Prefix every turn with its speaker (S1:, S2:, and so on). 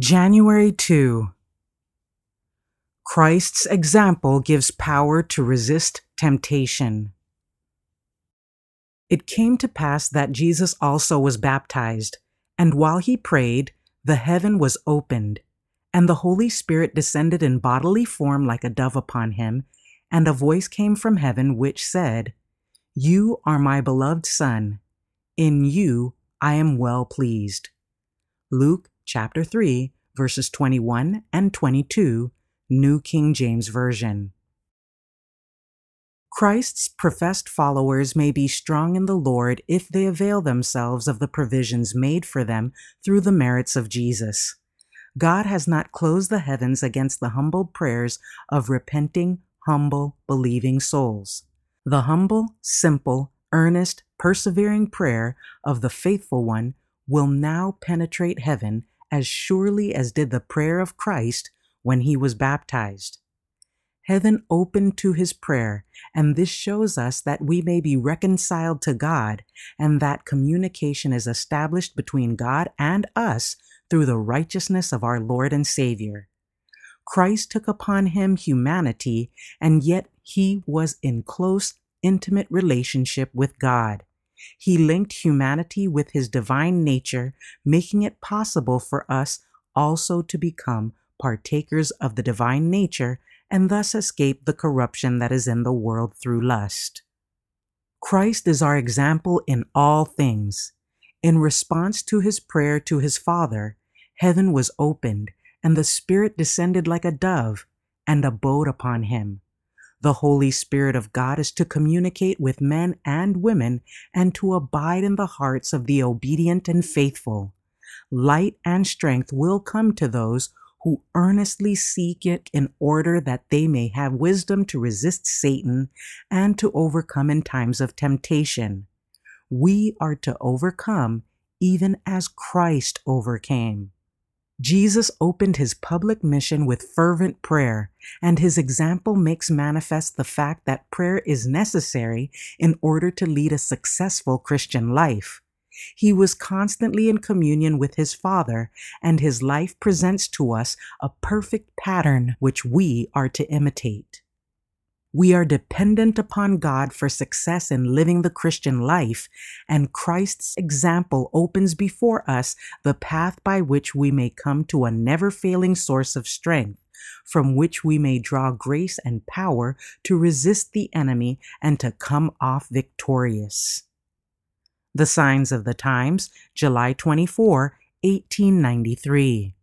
S1: January 2 Christ's example gives power to resist temptation. It came to pass that Jesus also was baptized, and while he prayed, the heaven was opened, and the Holy Spirit descended in bodily form like a dove upon him, and a voice came from heaven which said, You are my beloved Son, in you I am well pleased. Luke chapter 3, verses 21 and 22, New King James Version. Christ's professed followers may be strong in the Lord if they avail themselves of the provisions made for them through the merits of Jesus. God has not closed the heavens against the humble prayers of repenting, humble, believing souls. The humble, simple, earnest, persevering prayer of the faithful one will now penetrate heaven as surely as did the prayer of Christ when he was baptized. Heaven opened to his prayer, and this shows us that we may be reconciled to God and that communication is established between God and us through the righteousness of our Lord and Savior. Christ took upon him humanity, and yet he was in close, intimate relationship with God. He linked humanity with his divine nature, making it possible for us also to become partakers of the divine nature and thus escape the corruption that is in the world through lust. Christ is our example in all things. In response to his prayer to his Father, heaven was opened, and the Spirit descended like a dove and abode upon him. The Holy Spirit of God is to communicate with men and women and to abide in the hearts of the obedient and faithful. Light and strength will come to those who earnestly seek it in order that they may have wisdom to resist Satan and to overcome in times of temptation. We are to overcome even as Christ overcame. Jesus opened his public mission with fervent prayer, and his example makes manifest the fact that prayer is necessary in order to lead a successful Christian life. He was constantly in communion with his Father, and his life presents to us a perfect pattern which we are to imitate. We are dependent upon God for success in living the Christian life, and Christ's example opens before us the path by which we may come to a never failing source of strength, from which we may draw grace and power to resist the enemy and to come off victorious. The Signs of the Times, July 24, 1893.